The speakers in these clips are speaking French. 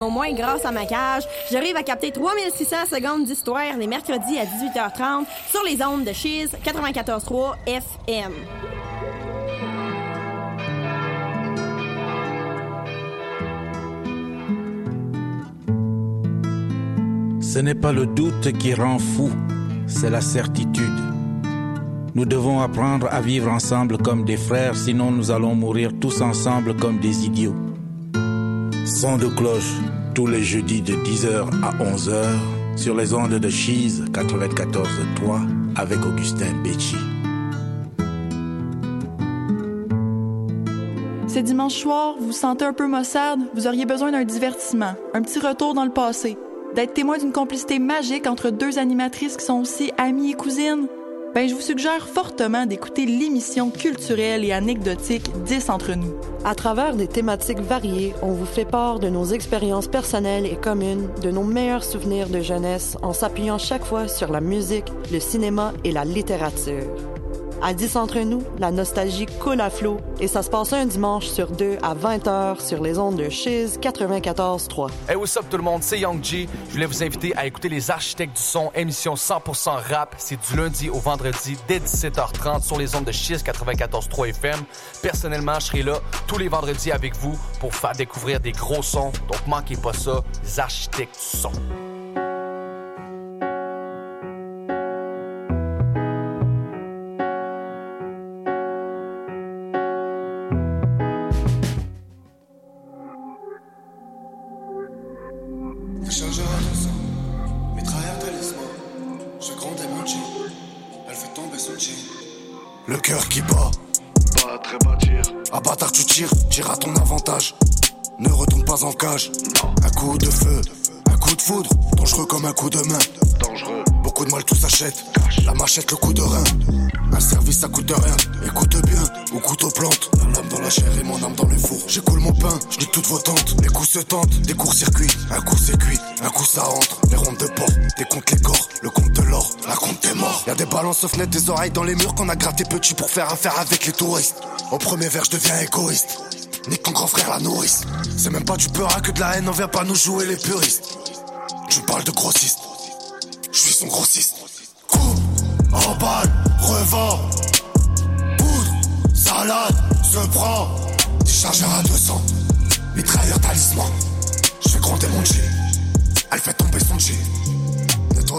Au moins, grâce à ma cage, j'arrive à capter 3600 secondes d'histoire les mercredis à 18h30 sur les ondes de Cheese 94.3 FM. Ce n'est pas le doute qui rend fou, c'est la certitude. Nous devons apprendre à vivre ensemble comme des frères, sinon nous allons mourir tous ensemble comme des idiots. Son de cloche tous les jeudis de 10h à 11h sur les ondes de Cheese 94.3 avec Augustin Becci. C'est dimanche soir, vous vous sentez un peu maussade, vous auriez besoin d'un divertissement, un petit retour dans le passé, d'être témoin d'une complicité magique entre deux animatrices qui sont aussi amies et cousines. Ben, je vous suggère fortement d'écouter l'émission culturelle et anecdotique 10 entre nous. À travers des thématiques variées, on vous fait part de nos expériences personnelles et communes, de nos meilleurs souvenirs de jeunesse en s'appuyant chaque fois sur la musique, le cinéma et la littérature. À 10 entre nous, la nostalgie coule à flot et ça se passe un dimanche sur deux à 20h sur les ondes de Chiz 94.3. Hey, what's up tout le monde, c'est Young G. Je voulais vous inviter à écouter Les Architectes du Son, émission 100% rap. C'est du lundi au vendredi dès 17h30 sur les ondes de Chiz 94.3 FM. Personnellement, je serai là tous les vendredis avec vous pour faire découvrir des gros sons. Donc manquez pas ça, Les Architectes du Son. Pas bâtir, à bâtard tu tires, tire à ton avantage. Ne retourne pas en cage, un coup de feu, un coup de foudre, dangereux comme un coup de main. dangereux. Beaucoup de mal tout s'achète, la machette, le coup de rein. Un service ça coûte rien, écoute bien, ou couteau plante. L'âme dans la chair et mon âme dans le four. J'écoule mon pain, je toutes vos tentes. Les coups se tentent, des courts-circuits, un coup c'est cuit, un coup ça rentre. Les rondes de porte, des comptes les corps, le compte de l'or, la compte des morts. Y'a des balances aux fenêtres, des oreilles dans les murs qu'on a gratté petit pour faire affaire avec les touristes. Au premier verre, je deviens égoïste. Nique ton grand frère la nourrice. C'est même pas du peur que de la haine, on vient pas nous jouer les puristes. Tu parles de grossiste, je suis son grossiste. Coupe, emballe, revend. Poudre, salade, se prend. Déchargeur à 200, mitrailleur talisman. Je fais gronder mon G, elle fait tomber son G.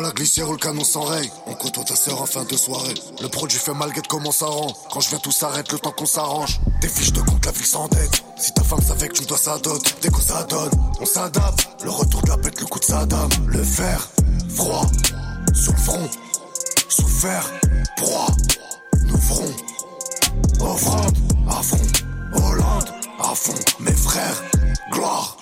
La glissière ou le canon s'enraye. On côtoie ta sœur en fin de soirée. Le produit fait mal, guette comment ça rend. Quand je viens, tout s'arrête, le temps qu'on s'arrange. Des fiches de compte, la ville s'endette. Si ta femme savait que tu me dois sa dès que ça donne, on s'adapte. Le retour de la bête, le coup de Saddam. Le fer, froid, sur le front. Souffert, proie, nous ferons. Offrande, à fond. Hollande, à fond. Mes frères, gloire.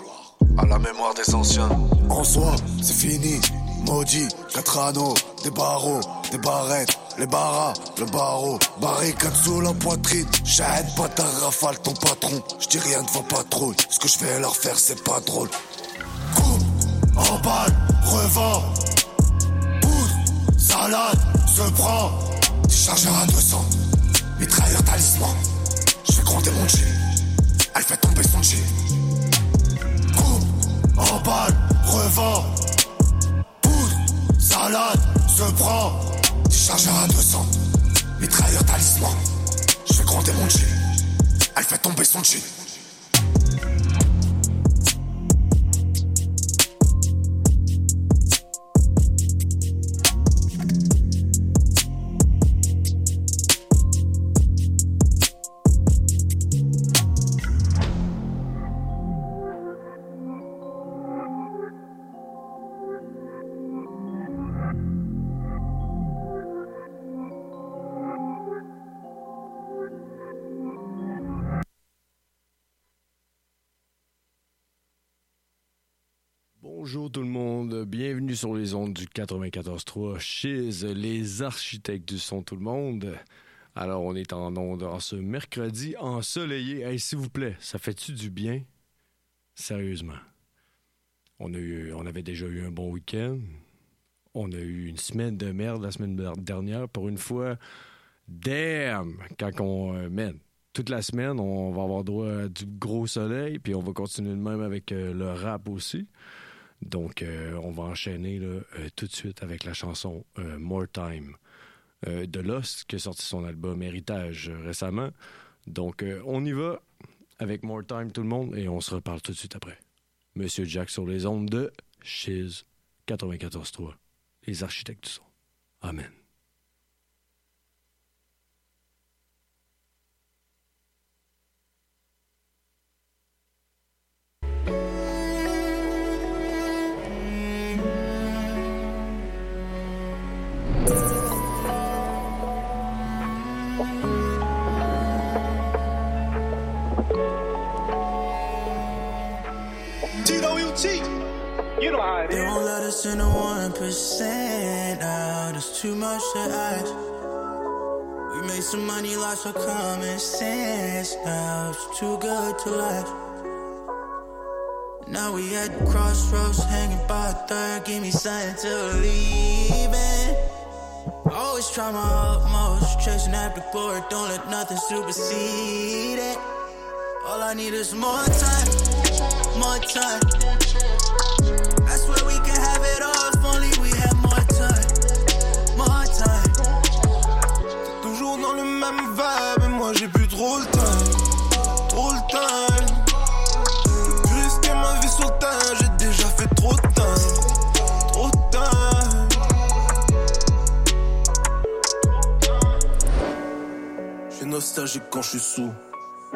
À la mémoire des anciens, En soi, c'est fini. Maudit, quatre anneaux, des barreaux, des barrettes, les barras, le barreau, barricade sous la poitrine. J'aide pas ta rafale, ton patron. Je dis rien devant patrouille. Ce que je vais leur faire, c'est pas drôle. Coupe, emballe, revend. Poudre, salade, se prend. Déchargeur à 200, mitrailleur talisman. Je fais gronder mon G. Elle fait tomber son G. Coupe, emballe, revend. Salade, se prend. Déchargeur à 200, mitrailleur talisman. Je fais gronder mon G. Elle fait tomber son G. Bonjour tout le monde, bienvenue sur les ondes du 94.3 chez les architectes du son tout le monde. Alors on est en ondes en ce mercredi ensoleillé. Hey, s'il vous plaît, ça fait-tu du bien? Sérieusement. On, a eu, on avait déjà eu un bon week-end. On a eu une semaine de merde la semaine dernière. Pour une fois, damn! Quand on... euh, man, toute la semaine, on va avoir droit à du gros soleil, puis on va continuer de même avec euh, le rap aussi. Donc, euh, on va enchaîner euh, tout de suite avec la chanson euh, More Time de Lost, qui a sorti son album Héritage récemment. Donc, on y va avec More Time, tout le monde, et on se reparle tout de suite après. Monsieur Jack sur les ondes de Shiz 94.3, les architectes du son. Amen. They won't let us in the one percent now. There's too much to ask. We made some money, lost our common sense now. It's too good to last. Now we at the crossroads, hanging by a third. Give me something to believe in. Always try my utmost, chasing after glory. Don't let nothing supersede it. All I need is more time, more time. Même vibe, et moi j'ai plus trop le temps, trop le temps. Risquer ma vie sur terrain, j'ai déjà fait trop de temps, trop de temps. Je suis nostalgique quand je suis sous.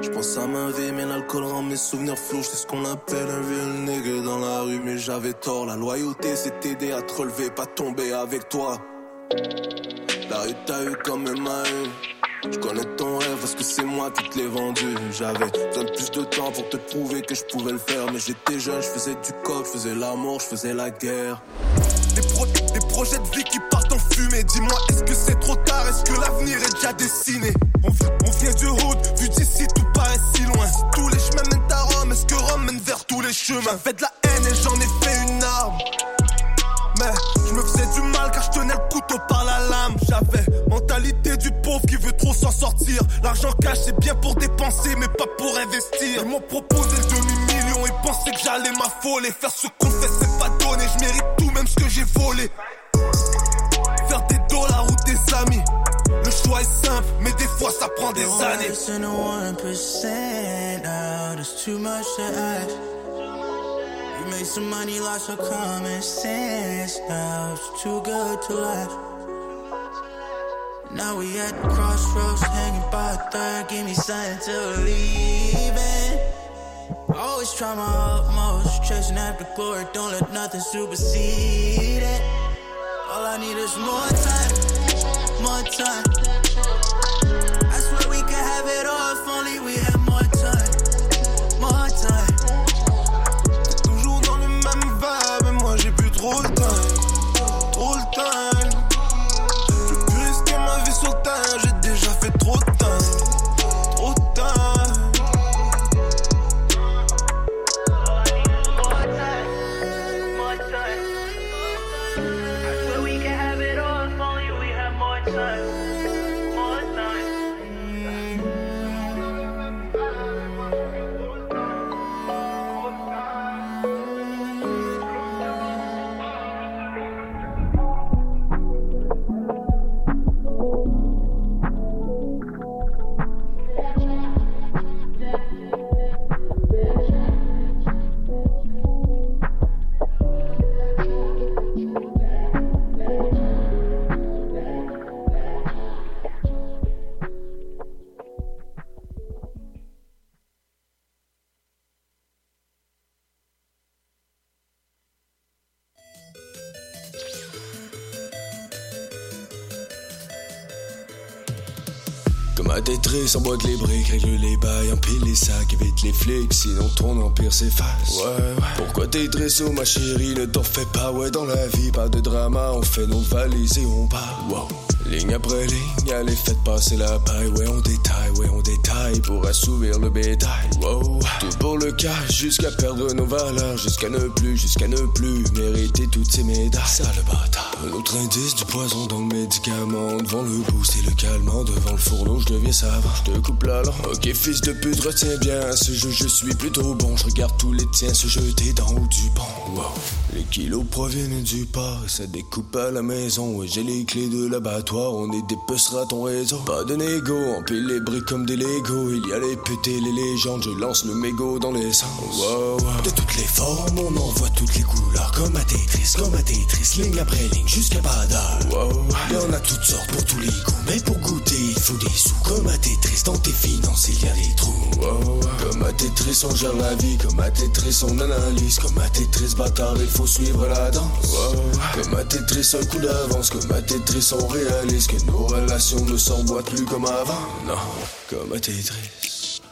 Je pense à ma vie, mais l'alcool rend mes souvenirs flous. C'est ce qu'on appelle un vieux nègre dans la rue, mais j'avais tort. La loyauté, c'est t'aider à te relever, pas tomber avec toi. La rue t'a eu comme un. Je connais ton rêve parce que c'est moi qui te l'ai vendu. J'avais besoin de plus de temps pour te prouver que je pouvais le faire. Mais j'étais jeune, je faisais du coq, je faisais l'amour, je faisais la guerre. Des, pro- des projets de vie qui partent en fumée. Dis-moi, est-ce que c'est trop tard? Est-ce que l'avenir est déjà dessiné? On, vient du route, vu d'ici tout paraît si loin. Si tous les chemins mènent à Rome, est-ce que Rome mène vers tous les chemins? J'avais de la haine et j'en ai fait une arme. Mais je me faisais du mal car je tenais le couteau par la lame. J'avais pauvre qui veut trop s'en sortir. L'argent cash c'est bien pour dépenser mais pas pour investir. Ils m'ont proposé le demi-million et pensaient que j'allais m'affoler. Faire ce qu'on fait c'est pas donné, je mérite tout même ce que j'ai volé. Faire des dollars ou des amis. Le choix est simple mais des fois ça prend des années. too much to ask. Made some money, common sense now. It's too good to last. Now we at the crossroads, hanging by a third. Give me something to believe in. Always try my utmost, chasing after glory. Don't let nothing supersede it. All I need is more time, more time. I swear we could have it all emboîte les briques, règle les bails, empile les sacs, évite les flics, sinon ton empire s'efface. Ouais, ouais. Pourquoi t'es dressé, ma chérie, ne t'en fais pas, ouais, dans la vie, pas de drama, on fait nos valises et on part. Wow. Ligne après ligne, allez faites passer la paille Ouais on détaille, ouais on détaille Pour assouvir le bétail Wow, tout pour le cash Jusqu'à perdre nos valeurs Jusqu'à ne plus, jusqu'à ne plus Mériter toutes ces médailles Ça le bâtard Un autre indice du poison dans le médicament Devant le boost et le calmant Devant le fourneau je deviens savant Je te coupe langue Ok fils de pute retiens bien Ce jeu je suis plutôt bon. Je regarde tous les tiens se jeter dans haut du pont Wow. Les kilos proviennent du pas Ça découpe à la maison. J'ai les clés de l'abattoir On des à ton réseau. Pas de négo, empile les briques comme des Lego. Il y a les putes les légendes Je lance le mégot dans les wow. De toutes les formes on envoie toutes les couleurs. Comme à Tetris, comme à Tetris Ligne après ligne jusqu'à pas d'heure wow. Y'en a toutes sortes pour tous les goûts. Mais pour goûter il faut des sous. Comme à Tetris dans tes finances il trous. Wow. Comme à Tetris on gère la vie. Comme à Tetris on analyse. Comme à Tetris bâtard il faut suivre la danse. Comme à Tetris un coup d'avance. Comme à Tetris on réalise que nos relations ne s'emboîtent plus comme avant. Non, comme à Tetris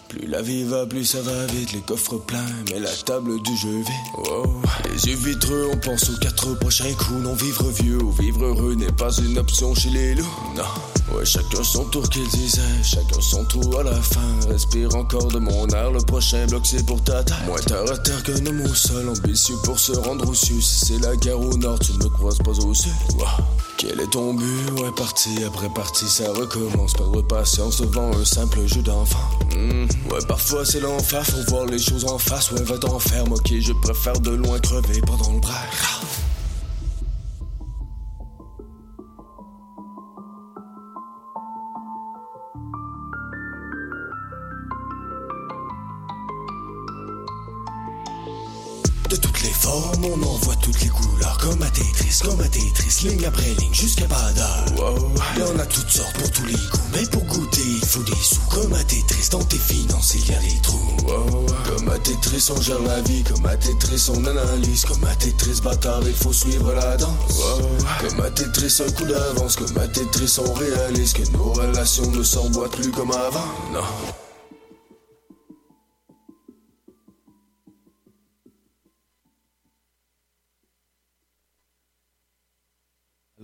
plus la vie va, plus ça va vite, les coffres pleins, mais la table du jeu vide. Oh. Les yeux vitreux, on pense aux quatre prochains coups. Non, vivre vieux ou vivre heureux n'est pas une option chez les loups. Non, ouais, chacun son tour qu'il disait, chacun son tour à la fin. Respire encore de mon air, le prochain bloc c'est pour ta taille. Moins terre à terre qu'un homme au sol, ambitieux pour se rendre au sud. Si c'est la guerre au nord, tu ne me croises pas au sud. Wow. Quel est ton but? Ouais, partie après partie, ça recommence. Perdre patience devant un simple jeu d'enfant. Mmh. Ouais, parfois c'est l'enfer, faut voir les choses en face. Ouais, va t'en faire, ok, je préfère de loin crever pendant le bras. De toutes les formes, on envoie toutes les couleurs Comme à Tetris, comme à Tetris Ligne après ligne, jusqu'à pas d'heure wow. Y'en a toutes sortes pour tous les goûts Mais pour goûter, il faut des sous Comme à Tetris, dans tes finances, il y a des trous wow. Comme à Tetris, on gère la vie Comme à Tetris, on analyse Comme à Tetris, bâtard, il faut suivre la danse wow. Comme à Tetris, un coup d'avance Comme à Tetris, on réalise Que nos relations ne s'emboîtent plus comme avant Non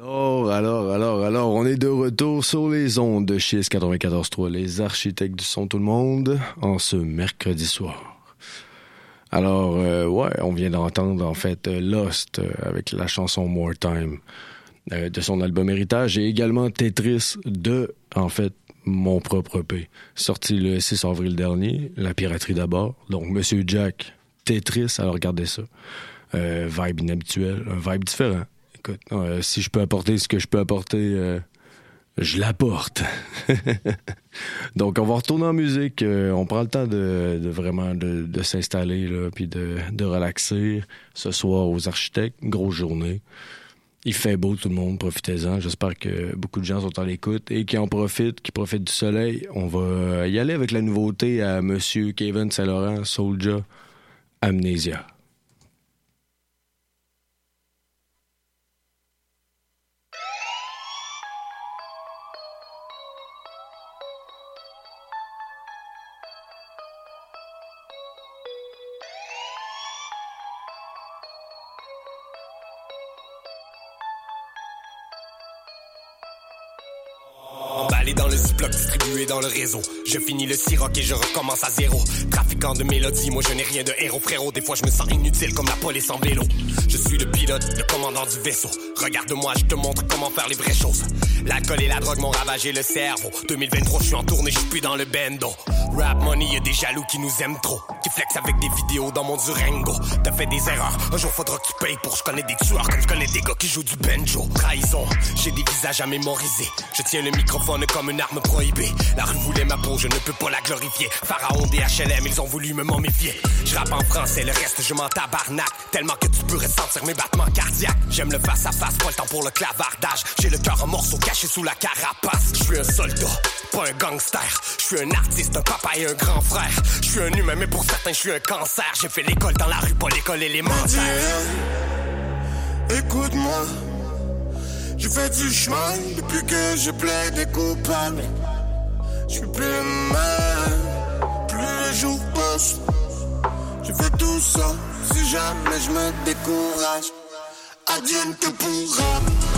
Alors, alors, alors, alors, on est de retour sur les ondes de Chiz 94.3, les architectes du son tout le monde, en ce mercredi soir. Alors, euh, ouais, on vient d'entendre en fait Lost euh, avec la chanson More Time euh, de son album Héritage et également Tetris de, en fait, mon propre P, sorti le 6 avril dernier, La piraterie d'abord. Donc, Monsieur Jack, Tetris, alors regardez ça. Vibe inhabituel, un vibe différent. Euh, si je peux apporter ce que je peux apporter, euh, je l'apporte. Donc, on va retourner en musique. Euh, on prend le temps de, vraiment de, s'installer, puis de, de relaxer. Ce soir, aux architectes, grosse journée. Il fait beau, tout le monde, profitez-en. J'espère que beaucoup de gens sont à l'écoute et qui en profitent, qui profitent du soleil. On va y aller avec la nouveauté à Monsieur Kevin Saint-Laurent, Soulja, Amnesia. Dans le ziploc distribué dans le réseau. Je finis le siroc et je recommence à zéro. Trafiquant de mélodies, moi je n'ai rien de héros frérot. Des fois je me sens inutile comme la police en vélo. Je suis le pilote, le commandant du vaisseau. Regarde-moi, je te montre comment faire les vraies choses. L'alcool et la drogue m'ont ravagé le cerveau. 2023, je suis en tournée, je suis plus dans le bendo. Rap money, y'a des jaloux qui nous aiment trop. Qui flex avec des vidéos dans mon Durango. T'as fait des erreurs, un jour faudra que tu payes pour. Je des tueurs comme je connais des gars qui jouent du banjo. Trahison, j'ai des visages à mémoriser. Je tiens le microphone comme une arme prohibée. La rue voulait ma peau, je ne peux pas la glorifier. Pharaon des HLM, ils ont voulu me m'en méfier. Je rappe en français, le reste je m'en tabarnak. Tellement que tu peux ressentir mes battements cardiaques. J'aime le face à face, pas le temps pour le clavardage. J'ai le cœur en morceaux caché sous la carapace. Je suis un soldat, pas un gangster. Je suis un artiste, un et un grand frère. Je suis un humain, mais pour certains, je suis un cancer. J'ai fait l'école dans la rue, pas l'école élémentaire. Écoute-moi, je fais du chemin depuis que je plaide coupable. Je suis plus même, plus les jours passent. Je fais tout ça, si jamais je me décourage. Adieu que pourra.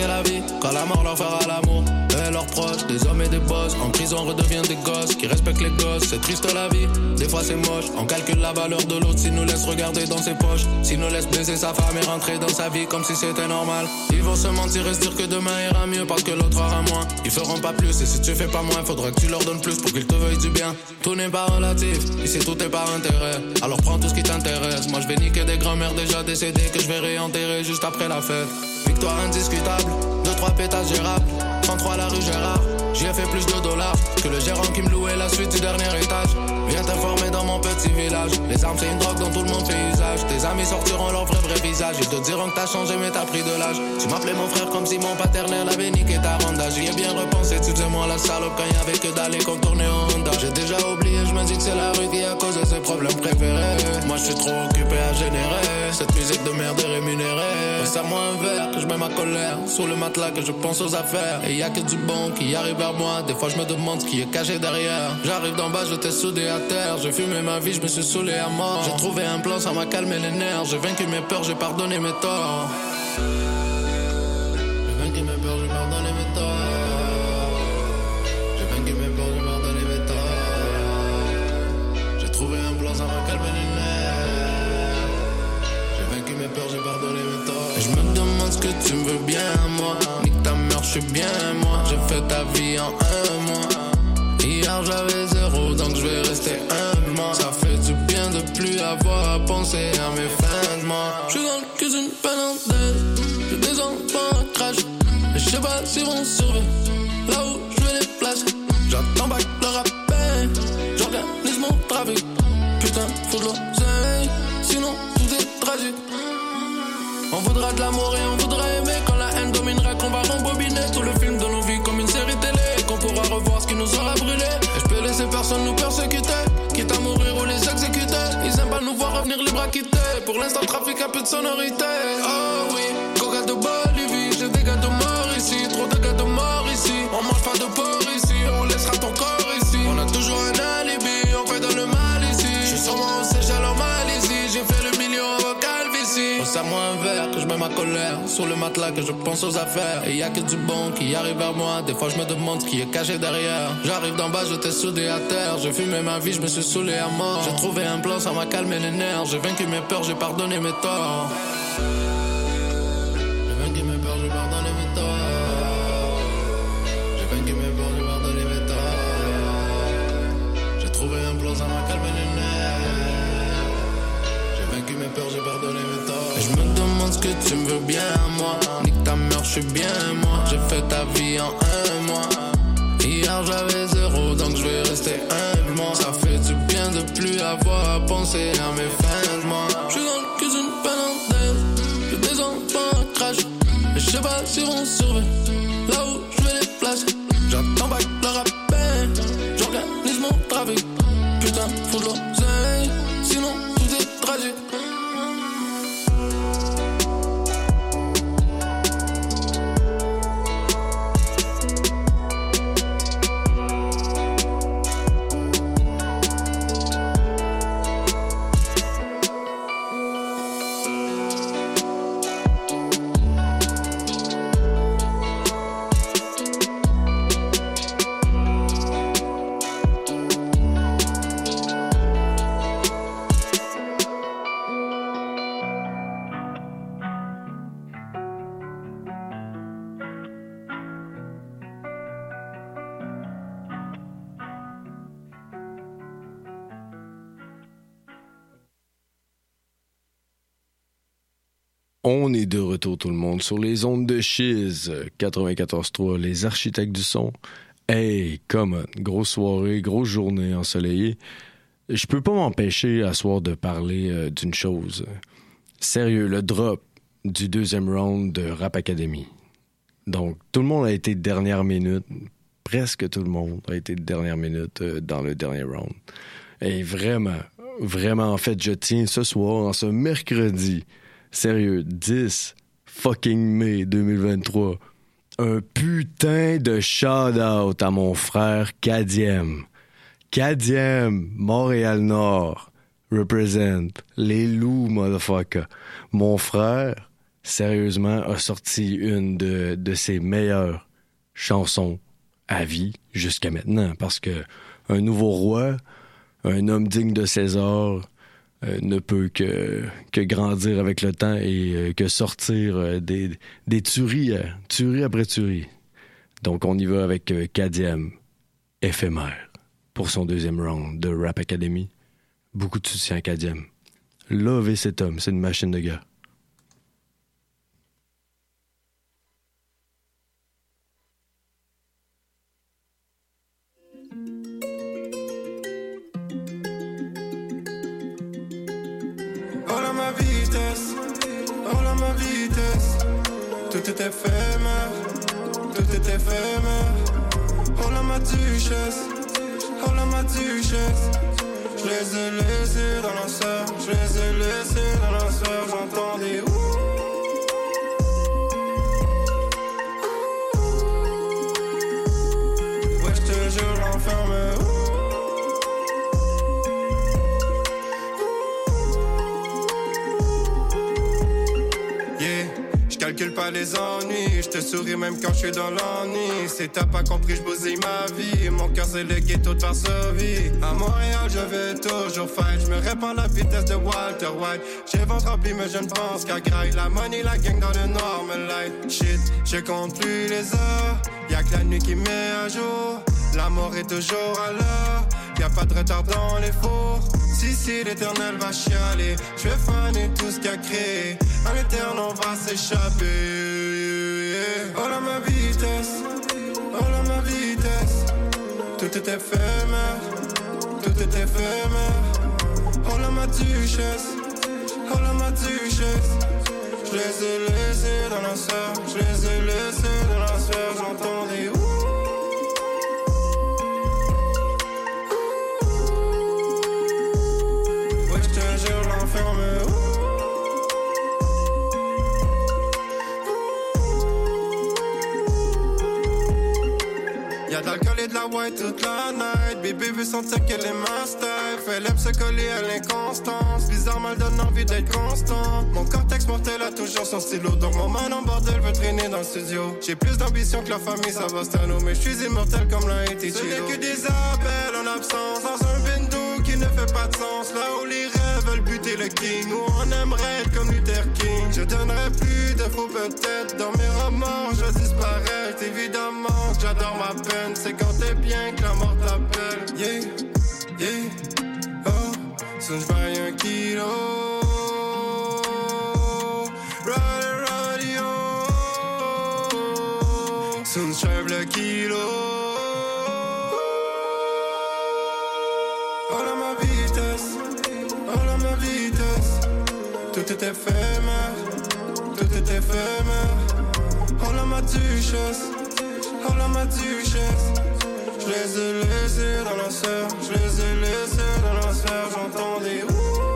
La vie quand la mort leur fera l'amour. Et leurs proches, des hommes et des boss, en prison redeviennent des gosses qui respectent les gosses. C'est triste la vie, des fois c'est moche. On calcule la valeur de l'autre s'il nous laisse regarder dans ses poches. S'il nous laisse baiser sa femme et rentrer dans sa vie comme si c'était normal. Ils vont se mentir et se dire que demain ira mieux parce que l'autre aura moins. Ils feront pas plus et si tu fais pas moins, faudra que tu leur donnes plus pour qu'ils te veuillent du bien. Tout n'est pas relatif, ici tout est par intérêt. Alors prends tout ce qui t'intéresse. Moi je vais niquer des grands-mères déjà décédées que je vais réenterrer juste après la fête. Victoire indiscutable, 2-3 pétasses gérables. 33 la rue Gérard, j'y ai fait plus de dollars que le gérant qui me louait la suite du dernier étage. Viens t'informer dans mon petit village. Les armes c'est une drogue dans tout le monde paysage. Tes amis sortiront leur vrai vrai visage. Ils te diront que t'as changé mais t'as pris de l'âge. Tu m'appelais mon frère comme si mon paternel avait niqué ta ronda. J'y ai bien repensé, tu faisais moi la salope quand y avait que d'aller contourner en Honda. J'ai déjà oublié, je me dis que c'est la rue qui a causé ses problèmes préférés. Moi je suis trop occupé à générer cette musique de merde est rémunérée. Passe à moi un verre que je mets ma colère sous le matelas que je pense aux affaires. Et y a que du bon qui arrive vers moi. Des fois je me demande ce qui est caché derrière. J'arrive d'en bas, je t'ai soudé à terre. J'ai fumé ma vie, je me suis saoulé à mort. J'ai trouvé un plan, ça m'a calmé les nerfs. J'ai vaincu mes peurs, j'ai pardonné mes torts. J'ai vaincu mes peurs, j'ai pardonné mes torts. J'ai vaincu mes peurs, j'ai pardonné mes torts. J'ai trouvé un plan, ça m'a calmé les nerfs. J'ai vaincu mes peurs, j'ai pardonné mes torts. Et je me demande ce que tu me veux bien, moi. Nique ta mère, je suis bien, moi. J'ai fait ta vie en un mois. Hier j'avais zéro, donc je vais rester mois. Ça fait du bien de plus avoir à penser à mes fins de mois. Je suis dans la cuisine finlandaise, j'ai des enfants à crash. Et je sais pas s'ils vont survivre sonorité. Ma colère sur le matelas, que je pense aux affaires. Et y a que du bon qui arrive vers moi. Des fois, je me demande ce qui est caché derrière. J'arrive d'en bas, je t'ai soudé à terre. J'ai fumé ma vie, je me suis saoulé à mort. J'ai trouvé un plan, ça m'a calmé les nerfs. J'ai vaincu mes peurs, j'ai pardonné mes torts. Pas si On est de retour tout le monde sur les ondes de Chiz 94.3, les architectes du son. Hey, come on, grosse soirée, grosse journée ensoleillée. Je peux pas m'empêcher à soir de parler euh, d'une chose. Sérieux, le drop du deuxième round de Rap Academy. Donc, tout le monde a été de dernière minute. Presque tout le monde a été de dernière minute euh, dans le dernier round. Et vraiment, vraiment, en fait, je tiens ce soir, en ce mercredi, sérieux, 10 fucking mai 2023, un putain de shout-out à mon frère Kadiem. Kadiem, Montréal-Nord, represent les loups, motherfucker. Mon frère, sérieusement, a sorti une de, de ses meilleures chansons à vie jusqu'à maintenant. Parce que un nouveau roi, un homme digne de César, euh, ne peut que, grandir avec le temps et euh, que sortir euh, des, des tueries, euh, tuerie après tuerie. Donc on y va avec Kadiam, éphémère, pour son deuxième round de Rap Academy. Beaucoup de soutien à Kadiam. Love cet homme, c'est une machine de guerre. Hola ma vitesse, hola ma vitesse. Tout est éphémère, tout est éphémère. Hola ma duchesse, hola ma duchesse. Je les ai laissés dans la sœur, je les ai laissés dans la sœur. J'entends des. Pas les ennuis, je te souris même quand je suis dans l'ennui. Si t'as pas compris, je bousille ma vie. Mon cœur c'est le ghetto de Varsovie. À Montréal, je vais toujours fight. Je me répands la vitesse de Walter White. J'ai ventre rempli, mais je ne pense qu'à graille. La money, la gang dans le noir me light. Shit, je compte plus les heures. Y'a que la nuit qui met à jour. La mort est toujours à l'heure. Y'a pas de retard dans les fours. Si, si, l'éternel va chialer. Je vais faner tout ce qu'a créé. À l'éternel, on va s'échapper. Oh là ma vitesse. Oh là ma vitesse. Tout est éphémère. Tout est éphémère. Oh là ma duchesse. Oh là ma duchesse. Je les ai laissés dans la sœur. Je les ai laissés dans la sœur. J'entends des la white toute la night. Bébé veut sentir qu'elle est ma style. Fait l'aime se coller à l'inconstance. Bizarre mal donne envie d'être constant. Mon cortex mortel a toujours son stylo. Donc mon man en bordel veut traîner dans le studio. J'ai plus d'ambition que la famille Savastano. Mais je suis immortel comme l'a été Ce n'est que des appels en absence. Dans un bingo qui ne fait pas de sens. Là où les veulent buter le king. Où on aimerait être comme Luther King. Je donnerai plus de faux peut-être. Dans mes romans, je disparais. Évidemment j'adore ma peine. C'est quand t'es bien que la mort t'appelle. Yeah, yeah, oh. Soon je un kilo. Ride radio. Soon je le kilo. Est éphémère, tout est éphémère. Oh là ma duchesse, oh là ma duchesse. Je les ai laissés dans la sœur, je les ai laissés dans la sœur. J'entends des ouh.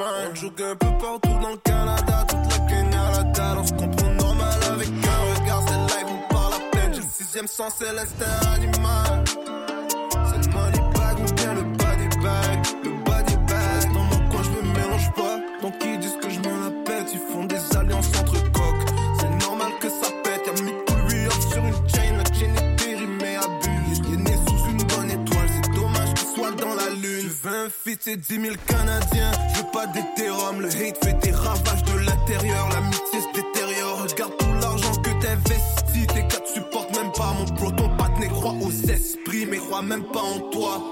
On joue un peu partout dans le Canada Toute la Kenya, la dalle, on se comprend normal Avec un regard, c'est live, on parle à peine J'ai le sixième sens, c'est l'instinct animal un feat, c'est 10 000 Canadiens. Je veux pas d'hétérum, le hate fait des ravages de l'intérieur. L'amitié se détériore. Regarde tout l'argent que t'investis. Tes gars te supportent même pas, mon pro. Ton partenaire croit aux esprits, mais croit même pas en toi.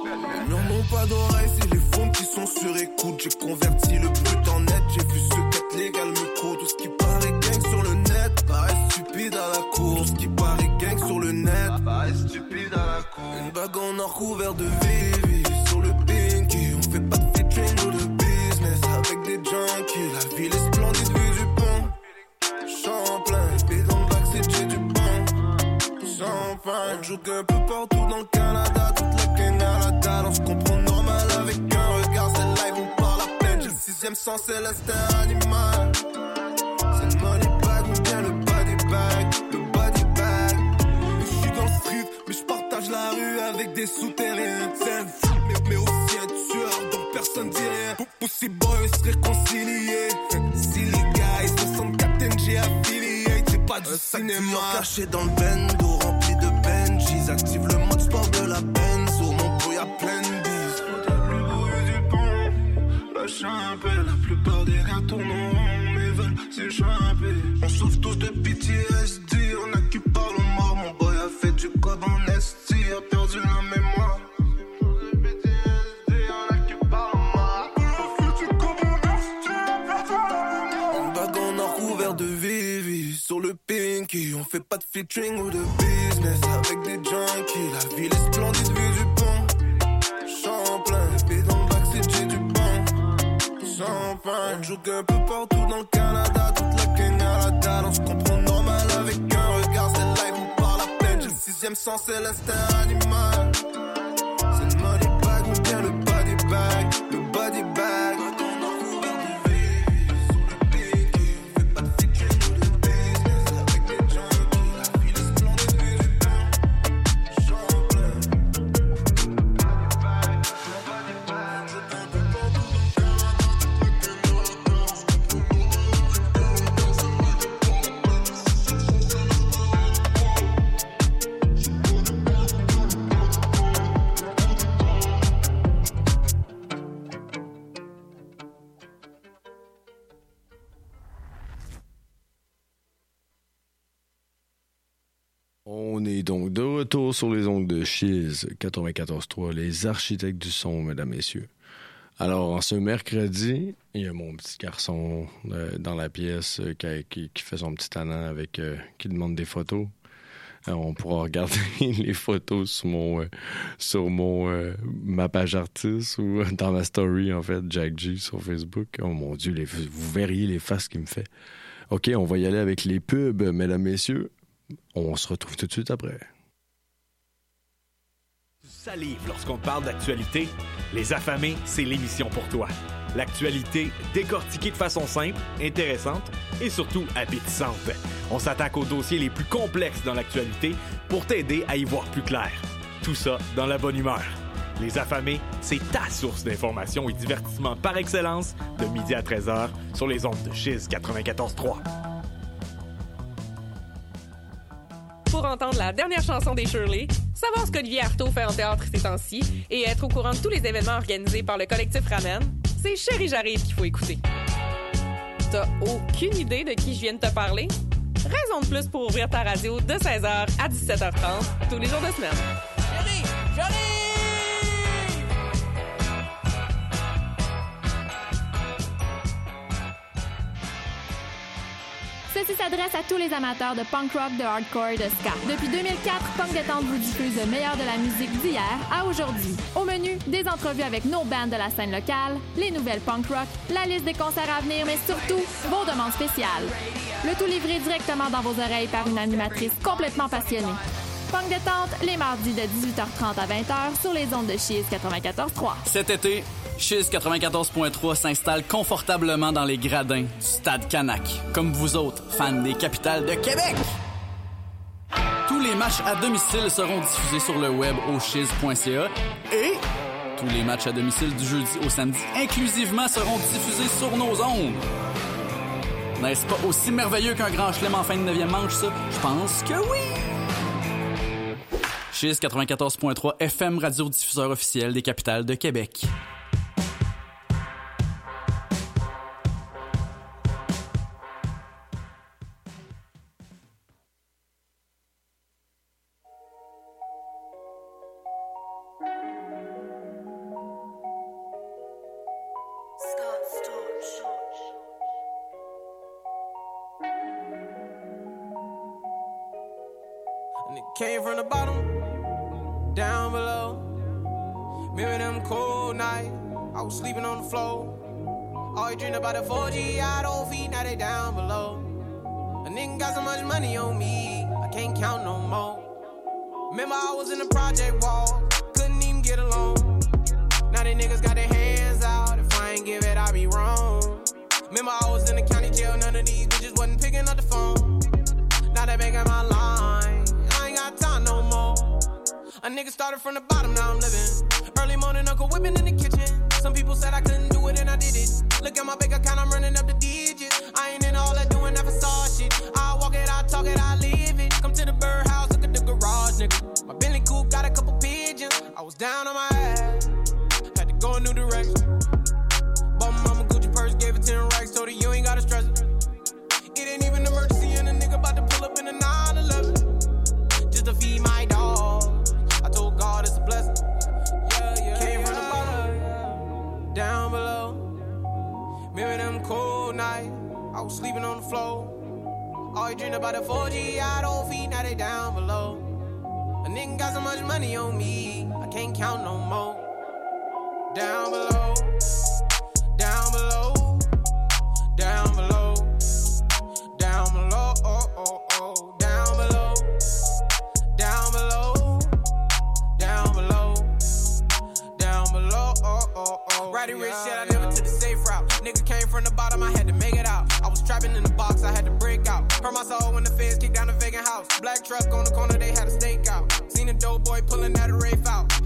N'en ont pas d'oreilles, c'est les fonds qui sont sur écoute. J'ai converti le brut en net. J'ai vu ce quête légal me court. Tout ce qui paraît gang sur le net paraît stupide à la cour. Tout ce qui paraît gang sur le net paraît stupide à la cour. Une bague en or couvert de vivi La ville est splendide vue du pont. Champlain, bac, c'est J du pont. Fin, on joue un peu partout dans le Canada. Toute la gang à la dalle, on se comprend normal avec un regard. C'est live, on parle à peine. J'ai le sixième sens, c'est l'instinct animal. C'est le money bag ou bien le body bag. Le body bag. Je suis dans le street, mais je partage la rue avec des souterrains. Mais, mais aussi un tueur, personne dit rien. Pou- Pussy boy se réconcilier. Si les gars, ils 64 NG affiliés, c'est pas du cinéma. caché dans le bendo, rempli de Benjis. Active le mode sport de la Benzo. Mon pot, y'a plein de bis. plus beau du pont. Lâche un peu, la plupart des gars tournent en rond, mais veulent s'échapper. On souffre tous de PTSD, featuring ou de business avec des junkies. La ville est splendide vue du pont. Champlain, épée dans le du pont. Sans on joue un peu partout dans le Canada. Toute la gang à la dalle, on se comprend normal avec un regard. C'est live, on parle à peine. J'ai le sixième sens, c'est l'instinct animal. Sur les ondes de Chiz 94.3, les architectes du son, mesdames, messieurs. Alors, ce mercredi, il y a mon petit garçon euh, dans la pièce euh, qui, fait son petit talent avec euh, qui demande des photos. On pourra regarder les photos sur mon sur mon ma page artiste ou dans ma story en fait Jack G sur Facebook. Oh mon dieu, vous verriez les faces qu'il me fait. OK, on va y aller avec les pubs, mesdames, messieurs. On se retrouve tout de suite après. Salive lorsqu'on parle d'actualité. Les affamés, c'est l'émission pour toi. L'actualité décortiquée de façon simple, intéressante et surtout appétissante. On s'attaque aux dossiers les plus complexes dans l'actualité pour t'aider à y voir plus clair. Tout ça dans la bonne humeur. Les affamés, c'est ta source d'information et divertissement par excellence de midi à 13h sur les ondes de Chiz 94.3. pour entendre la dernière chanson des Shirley, savoir ce qu'Olivier Artaud fait en théâtre ces temps-ci et être au courant de tous les événements organisés par le collectif Ramen, c'est Chérie J'arrive qu'il faut écouter. T'as aucune idée de qui je viens de te parler? Raison de plus pour ouvrir ta radio de 16h à 17h30 tous les jours de semaine. S'adresse à tous les amateurs de punk rock, de hardcore et de ska. Depuis 2004, Punk Détente vous diffuse le meilleur de la musique d'hier à aujourd'hui. Au menu, des entrevues avec nos bands de la scène locale, les nouvelles punk rock, la liste des concerts à venir, mais surtout, vos demandes spéciales. Le tout livré directement dans vos oreilles par une animatrice complètement passionnée. Punk Détente, les mardis de 18h30 à 20h sur les ondes de Chiz 94.3. Cet été, Chiz 94.3 s'installe confortablement dans les gradins du Stade Canac. Comme vous autres, fans des capitales de Québec! Tous les matchs à domicile seront diffusés sur le web au chiz.ca et tous les matchs à domicile du jeudi au samedi inclusivement seront diffusés sur nos ondes. N'est-ce pas aussi merveilleux qu'un grand chelem en fin de 9e manche, ça? Je pense que oui! Chiz 94.3 FM, radiodiffuseur officiel des capitales de Québec. Came from the bottom, down below. Remember them cold nights, I was sleeping on the floor. Always dream about the 4G, I don't feet, now they down below. A nigga got so much money on me, I can't count no more. Remember I was in the project wall, couldn't even get along. Now they niggas got their hands out, if I ain't give it, I be wrong. Remember I was in the started from the bottom, now I'm living. Early morning, Uncle whipping in the kitchen. Some people said I couldn't do it and I did it. Dream the 4G, I don't feet, now they down below. A nigga got so much money on me, I can't count no more. House. Black truck on the corner, they had a stakeout. Seen a dope boy pulling that a rafe out.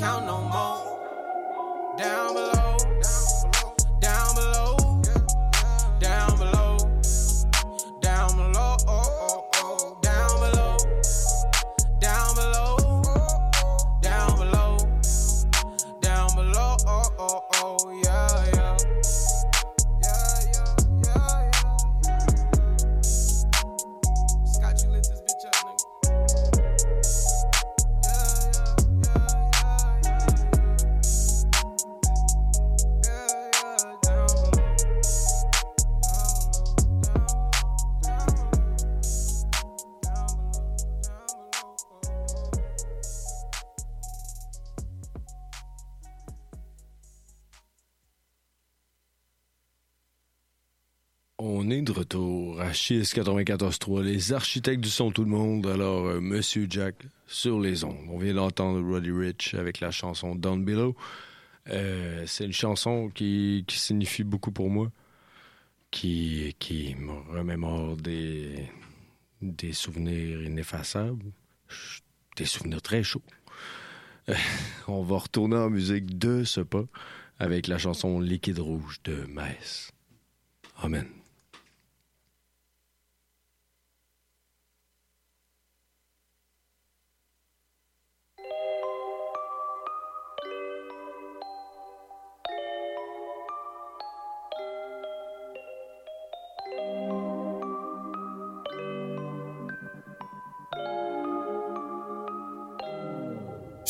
Count no more. Down below, Chiz 94.3, les architectes du son tout le monde. Alors, euh, Monsieur Jack sur les ondes. On vient d'entendre Roddy Rich avec la chanson Down Below. Euh, c'est une chanson qui, signifie beaucoup pour moi, qui, me remémore des, souvenirs ineffaçables, des souvenirs très chauds. Euh, on va retourner en musique de ce pas avec la chanson Liquide Rouge de Metz. Amen.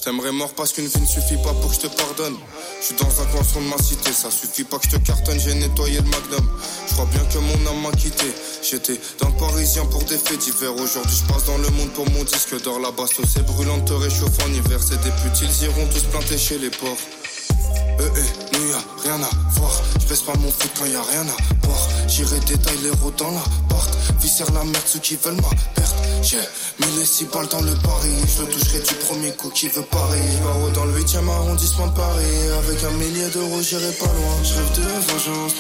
Je mort parce qu'une vie ne suffit pas pour que je te pardonne. Je suis dans un coin de ma cité, ça suffit pas que je te cartonne, j'ai nettoyé le magnum. Je crois bien que mon âme m'a quitté. J'étais dans le parisien pour des faits divers. Aujourd'hui, je passe dans le monde pour mon disque d'or. La bastos c'est brûlant, te réchauffe en hiver. C'est des putes, ils iront tous planter chez les porcs. Euh, eh, nous y a rien à voir. Baisse pas mon foot quand y a rien à boire. J'irai détailler les routes dans la porte. Viscère la merde, ceux qui veulent ma perte. J'ai mis les six balles dans le pari. Je le toucherai du premier coup qui veut parier. Barreau dans le 8 e arrondissement de Paris. Avec un millier d'euros, j'irai pas loin. Je rêve de vengeance.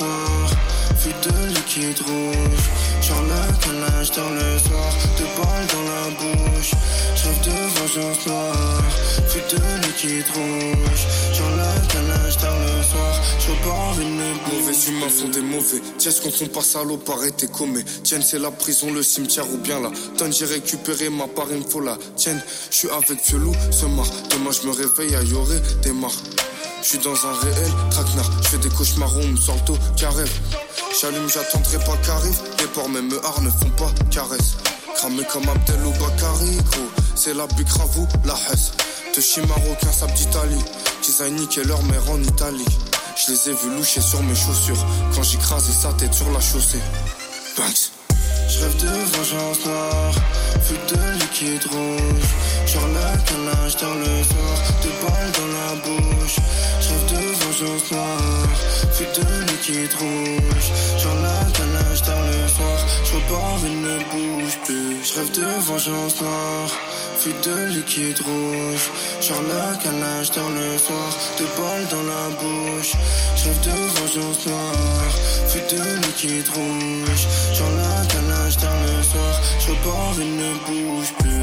Fuite de liquide rouge. Genre le canage dans le soir, deux balles dans la bouche. J'rêve de vengeance noire, fuite de liquide rouge. Genre le canage dans le soir, j'repars une Mauvais humains font des mauvais. Tiens, ce qu'on font pas salaud, paraît t'es commet. Tiens, c'est la prison, le cimetière ou bien là. Tant j'ai récupéré ma part, il me faut la tienne. Je suis avec Fiolou, ce mar. Demain, je me réveille à Yoré, des marres. Je suis dans un réel traquenard. Je fais des cauchemars, on me sort le carré. J'allume, j'attendrai pas qu'arrive. Les porcs, même me har ne font pas caresse. Cramé comme Abdel ou Bakary, gros. C'est la Bicravou, la Hesse. De chi marocain, sable d'Italie. Aillent niquer leur mère en Italie. Je les ai vus loucher sur mes chaussures. Quand j'écrasais sa tête sur la chaussée. Banks. J'rêve de vengeance noire, fuite de liquide rouge. Genre le canage dans le soir, deux balles dans la bouche. De vengeance noire, de liquide rouge. Genre le canage dans le soir, j'repars une ne bouge plus. J'rêve de vengeance noire, fuite de liquide rouge. Genre le canage dans le soir, deux balles dans la bouche. J'rêve de vengeance noire, fuite de liquide rouge. Genre le canage dans le soir, j'repars une ne bouge plus.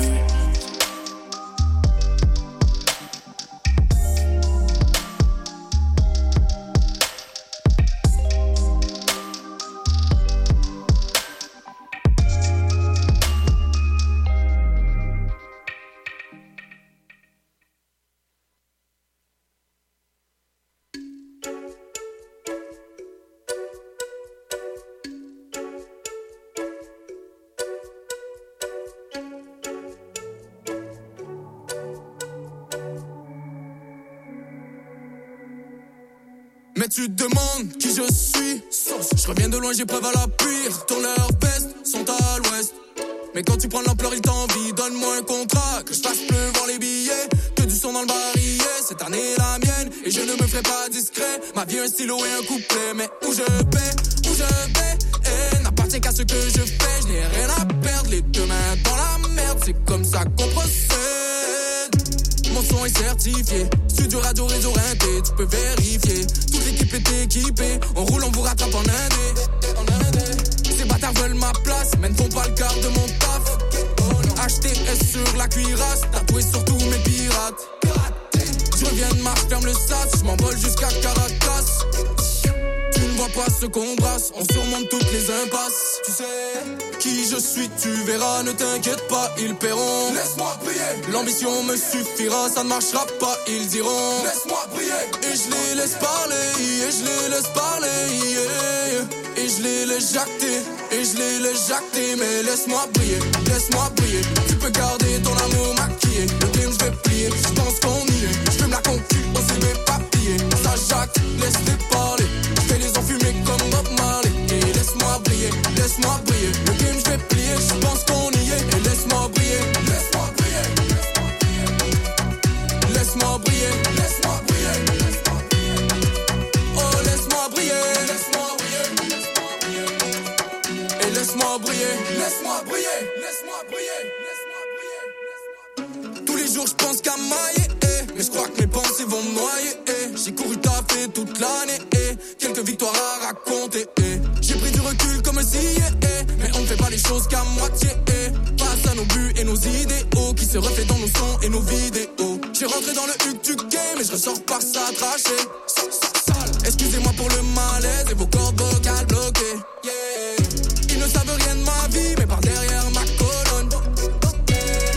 Tu demandes qui je suis. Je reviens de loin, j'ai preuve à la pire. Leurs vestes sont à l'ouest. Mais quand tu prends l'ampleur, il t'envie. Donne-moi un contrat, que je fasse pleuvoir les billets. Que du son dans le barillet. Cette année est la mienne, et je ne me ferai pas discret. Ma vie, un stylo et un couplet. Mais où je vais, où je vais, eh, n'appartient qu'à ce que je fais. Je n'ai rien à perdre, les deux mains dans la merde. C'est comme ça qu'on procède. Est certifié. Studio radio réseau rinté, tu peux vérifier. Toute l'équipe est équipée. On roule, on vous rattrape en indé. Ces bâtards veulent ma place, mais ne font pas le quart de mon taf. HTS sur la cuirasse, tatoué sur tous mes pirates. Je reviens de Mars, ferme le sas, je m'envole jusqu'à Caracas. Tu ne vois pas ce qu'on brasse, on surmonte toutes les impasses. Tu sais qui je suis, tu verras, ne t'inquiète pas, ils paieront. Laisse-moi briller. L'ambition me suffira, ça ne marchera pas, ils diront. Laisse-moi briller. Et je les laisse parler, et je les laisse parler, yeah. Et je les laisse jacter, et je les laisse jacter, mais laisse-moi briller, laisse-moi briller. Tu peux garder ton amour maquillé, le game je vais plier, je pense qu'on y est. Je fume la concu au CV papier, ça jacte, laisse-les parler. Je laisse-moi briller. Le game je vais plier, je pense qu'on y est, et laisse-moi briller, laisse-moi briller. Laisse-moi briller, laisse-moi briller. Oh, laisse-moi briller, laisse-moi briller. Et laisse-moi briller, laisse-moi briller, laisse-moi briller. Tous les jours, je pense qu'à mailler, eh. mais je crois que mes pensées vont me noyer. eh. J'ai couru taffer toute l'année, eh. quelques victoires à raconter. Qu'à moitié. eh. Face à nos buts et nos idéaux qui se reflètent dans nos sons et nos vidéos. J'ai rentré dans le huc du game et je ressors par ça traché. Sale. Excusez-moi pour le malaise et vos cordes vocales bloquées. Yeah. Ils ne savent rien de ma vie, mais par derrière ma colonne.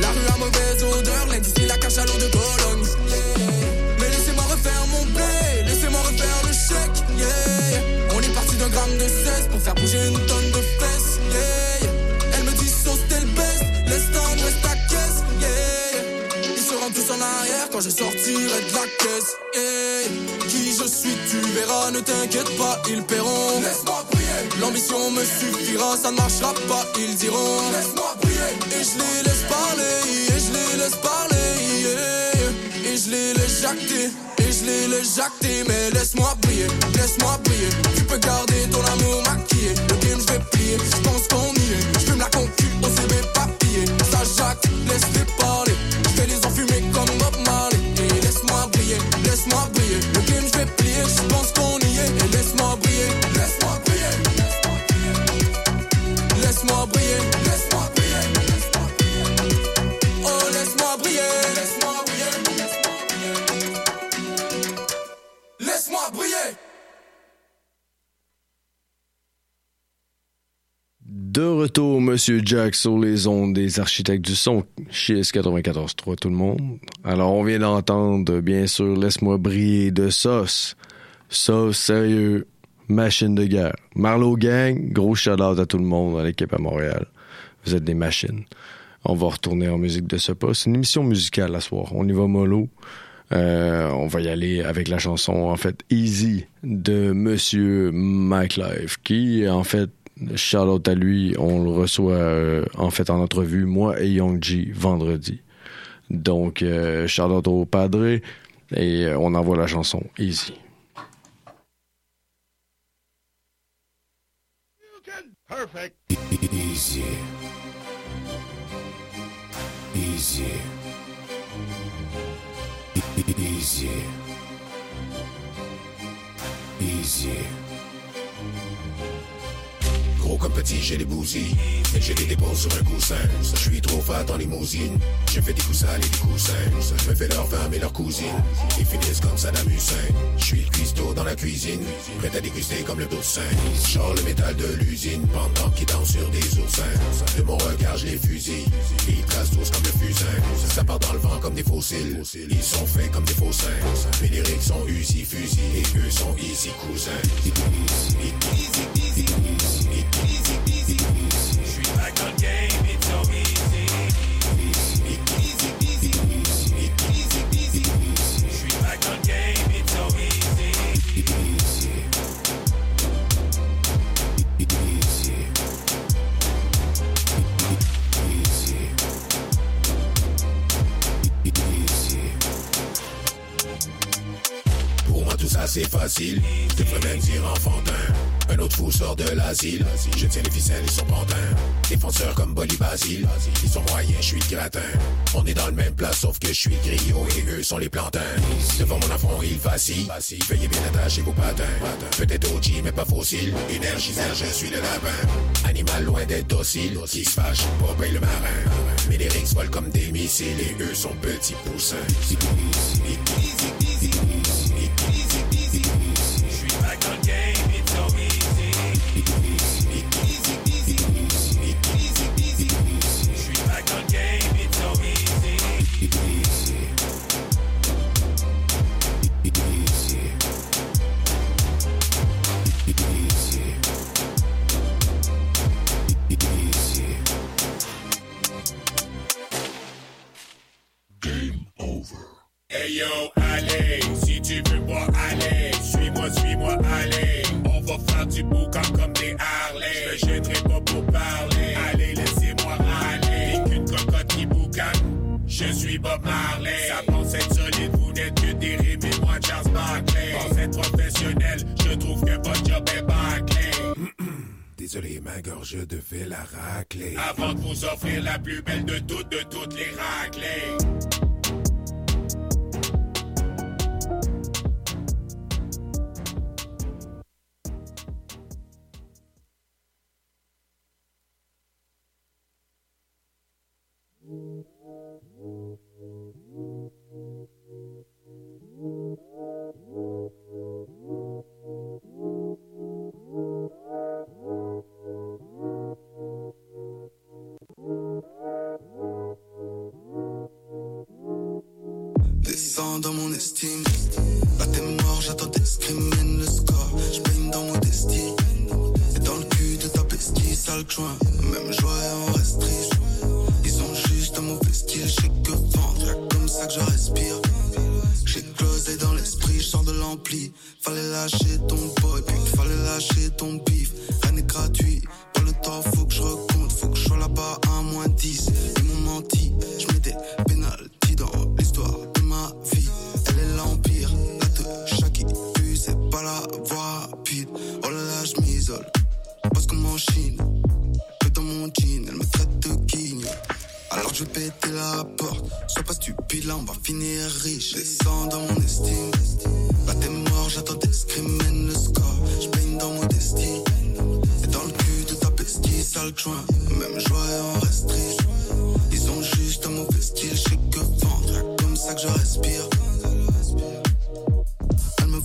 La rue a mauvaise odeur, l'industrie la cache à l'eau de Cologne. Mais laissez-moi refaire mon blé, laissez-moi refaire le chèque. Yeah. On est parti d'un gramme de 16 pour faire bouger une quand je sortirai de la caisse. Qui je suis, tu verras, ne t'inquiète pas, ils paieront. Laisse-moi briller. L'ambition me suffira, ça ne marchera pas, ils diront. Laisse-moi briller. Et je les laisse parler, et je les laisse parler, yeah. Et je les laisse jacter, et je les laisse jacter, mais laisse-moi briller, laisse-moi briller. Tu peux garder ton amour maquillé, le game je vais plier, je pense qu'on y est. Je fume la concu au CV papier, ça jacte, laisse-les parler. Je fais les De retour, Monsieur Jack, sur les ondes des architectes du son, chez 94.3 tout le monde. Alors, on vient d'entendre, bien sûr, Laisse-moi briller de sauce. Sauce, sérieux, machine de guerre. Marlowe Gang, gros shout-out à tout le monde à l'équipe à Montréal. Vous êtes des machines. On va retourner en musique de ce pas. C'est une émission musicale à soir. On y va mollo. Euh, on va y aller avec la chanson, en fait, Easy de Monsieur Mike qui, en fait, shout à lui, on le reçoit, euh, en fait, en entrevue, moi et Young G, vendredi. Donc, euh, shout au padre, et euh, on envoie la chanson Easy. Easy. Easy. Easy. Easy. Gros comme petit, j'ai des bousilles. Et j'ai des dépose sur un coussin. Je suis trop fat dans limousine. Je fais des coups sales et des coussins. Je me fais leur femme et leur cousine. Ils finissent comme Saddam Hussein. Je suis le cuistot dans la cuisine. Prêt à déguster comme le dauphin. Genre le métal de l'usine. Pendant qu'ils dansent sur des oursins. De mon regard, je les fusille. Ils tracent tous comme le fusain. Ça part dans le vent comme des fossiles. Ils sont faits comme des faux seins. Mes lyriques sont usés, fusils. Et eux sont ici cousins. Pour c'est facile, je devrais même dire enfantin. Un autre fou sort de l'asile, je tiens les ficelles, ils sont pantins. Défenseurs comme Bolly Basile, ils sont moyens, je suis gratin. On est dans le même plat sauf que je suis griot et eux sont les plantins. Devant mon affront ils vacillent, veuillez bien attacher vos patins. Peut-être OG mais pas fossile, énergisant je suis le lapin. Animal loin d'être docile, qui se fâche, pas paye le marin. Mais les rings volent comme des missiles et eux sont petits poussins. Du boucan comme des Harley. Je me gênerai pas pour parler. Allez, laissez-moi râler. T'es qu'une cocotte qui boucane. Je suis Bob Marley. Ça pense être solide, vous n'êtes que des rimes et moi Charles Barkley. Pense être professionnel, je trouve que votre job est bâclé. Désolé, ma gorge devait la racler. Avant de vous offrir la plus belle de toutes, de toutes les raclées.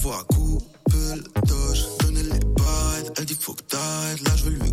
Voit couper le doge, donner les barrettes. Elle dit faut que t'arrêtes, là je vais lui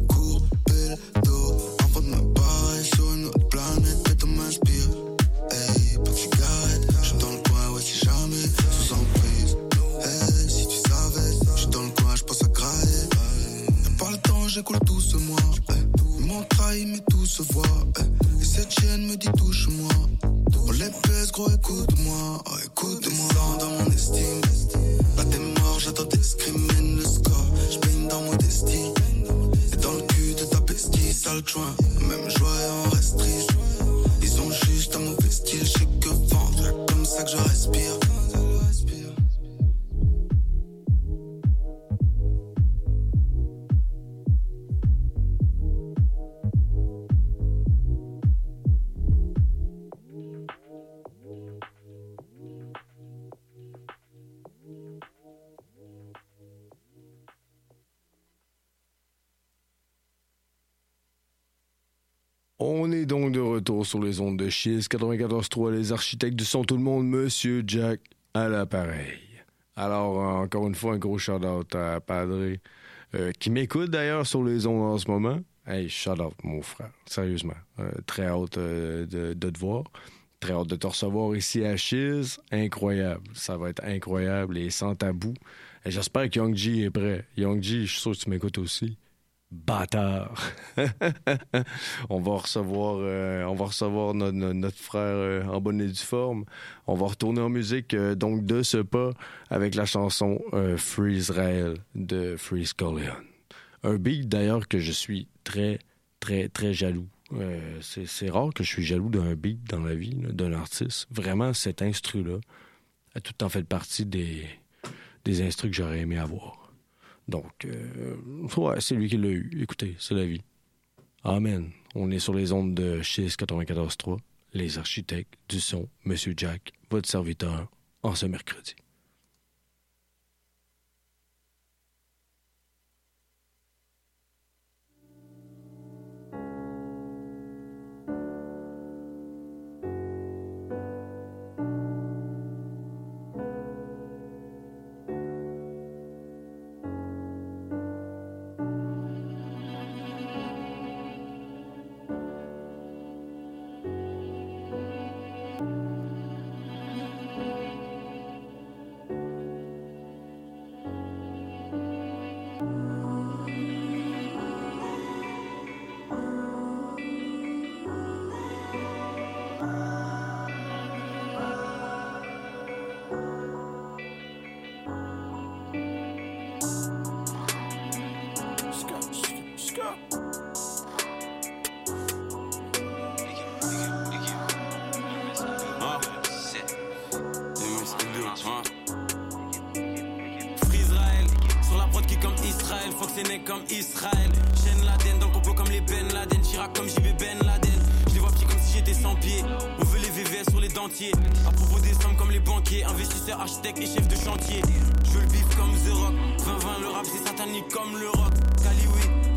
retour sur les ondes de Chiz 94.3, les architectes du son tout le monde, Monsieur Jack à l'appareil. Alors, encore une fois, un gros shout-out à Padre, euh, qui m'écoute d'ailleurs sur les ondes en ce moment. Hey, shout-out, mon frère, sérieusement. Euh, très hâte euh, de, de, te voir. Très hâte de te recevoir ici à Chiz. Incroyable. Ça va être incroyable et sans tabou. J'espère que Young est prêt. Young je suis sûr que tu m'écoutes aussi bâtard. on va recevoir, euh, on va recevoir notre, frère euh, en bonne et due forme. On va retourner en musique euh, donc de ce pas avec la chanson Free Israel de Free Scullion. Un beat d'ailleurs que je suis très très très jaloux. c'est rare que je suis jaloux d'un beat dans la vie d'un artiste. Vraiment cet instru là a tout en fait partie des des instrus que j'aurais aimé avoir. Donc, euh, ouais, c'est lui qui l'a eu. Écoutez, c'est la vie. Amen. On est sur les ondes de 94 94.3, les architectes du son, Monsieur Jack, votre serviteur, en ce mercredi. Israël. Chaîne Laden dans le complot comme les Ben Laden. Chirac comme JB Ben Laden. Je les vois petits comme si j'étais sans pied. On veut les VVS sur les dentiers. À propos des sommes comme les banquiers. Investisseurs, architectes et chefs de chantier. Je veux le bif comme The Rock. 20-20, le rap c'est satanique comme le rock. Cali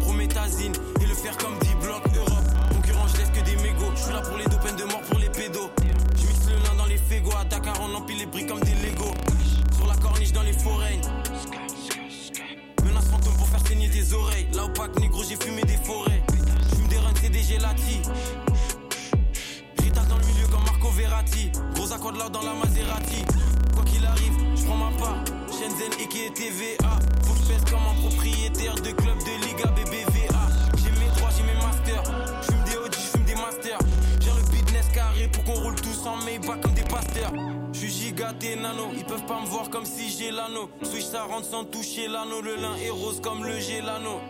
Prométhazine. Et le fer comme 10 blocs Europe. Concurrent, je laisse que des mégots. Je suis là pour les dos, de mort pour les pédos. Je mixe le lin dans les fégos. À Dakar, on empile les briques comme des Legos. Sur la corniche dans les forêts tes oreilles. Là négro, j'ai fumé des forêts. J'fume des runs, c'est des gélatis. Rital dans le milieu comme Marco Verratti. Gros accord là dans la Maserati. Quoi qu'il arrive, j'prends ma part. Shenzhen et qui est TVA. Faut comme un propriétaire de club de Liga BBVA. J'ai mes droits, j'ai mes masters. J'fume des OG, j'fume des masters. J'ai le business carré pour qu'on roule tous en Maybach comme des pasteurs. Giga nano, ils peuvent pas me voir comme si j'ai l'anneau. Switch ça rentre sans toucher l'anneau, le lin est rose comme le gélano.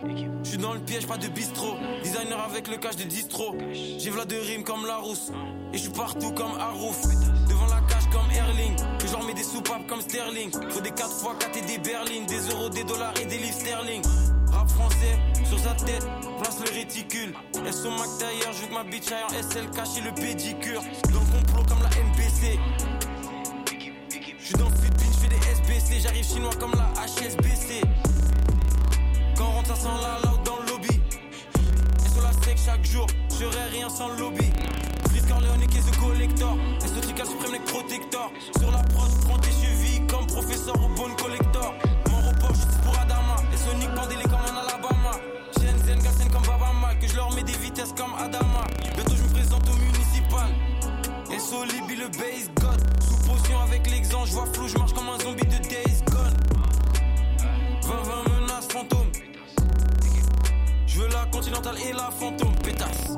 J'suis dans le piège, pas de bistrot. Designer avec le cache de distro. J'ai v'là de rimes comme la rousse. Et j'suis partout comme Harouf. Devant la cage comme Erling. Que j'en mets des soupapes comme Sterling. Faut des 4 fois 4 et des berlines. Des euros, des dollars et des livres sterling. Rap français, sur sa tête, place le réticule. Elle sont Mac d'ailleurs, je que ma bitch aille en SL le pédicure. Dans le complot comme la MPC. J'suis dans le fut je fais des SBC, j'arrive chinois comme la HSBC. Quand on rentre, ça sent la loud dans le lobby. Et sur la sec chaque jour, j'aurais rien sans le lobby. Fritz Corleone qui est the collector. Estotica suprême neck protector. Sur la prod, prends tes chevilles comme professeur au bon collector. Mon repos, juste pour Adama. Et Sonic pendez comme en Alabama. Shenzhen, Gassen comme Babama. Que je leur mets des vitesses comme Adama. Bientôt je me présente au municipal. Et Solibi le base god avec l'exemple, je vois flou, je marche comme un zombie de Days Gone. 20-20 menaces fantômes. Je veux la continentale et la fantôme, pétasse.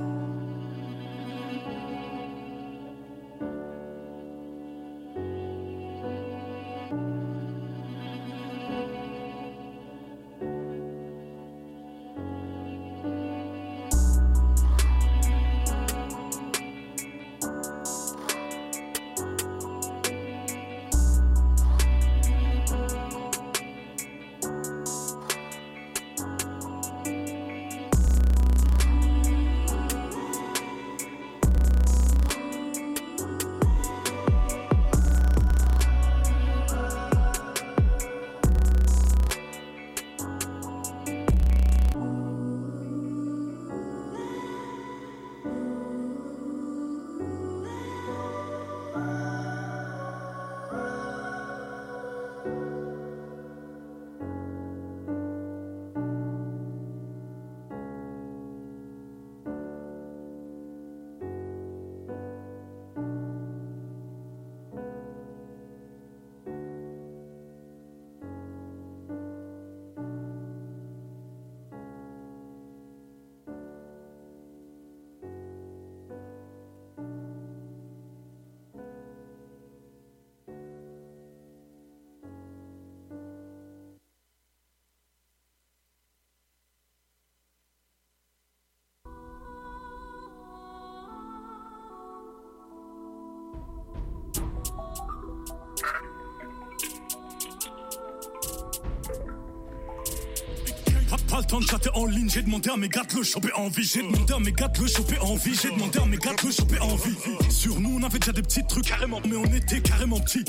Pas, le temps de chatter en ligne, j'ai demandé à mes gars de le choper en vie. J'ai demandé à mes gars de le choper en vie. J'ai demandé à mes gars de le choper en vie. Sur nous, on avait déjà des petits trucs carrément, mais on était carrément petits.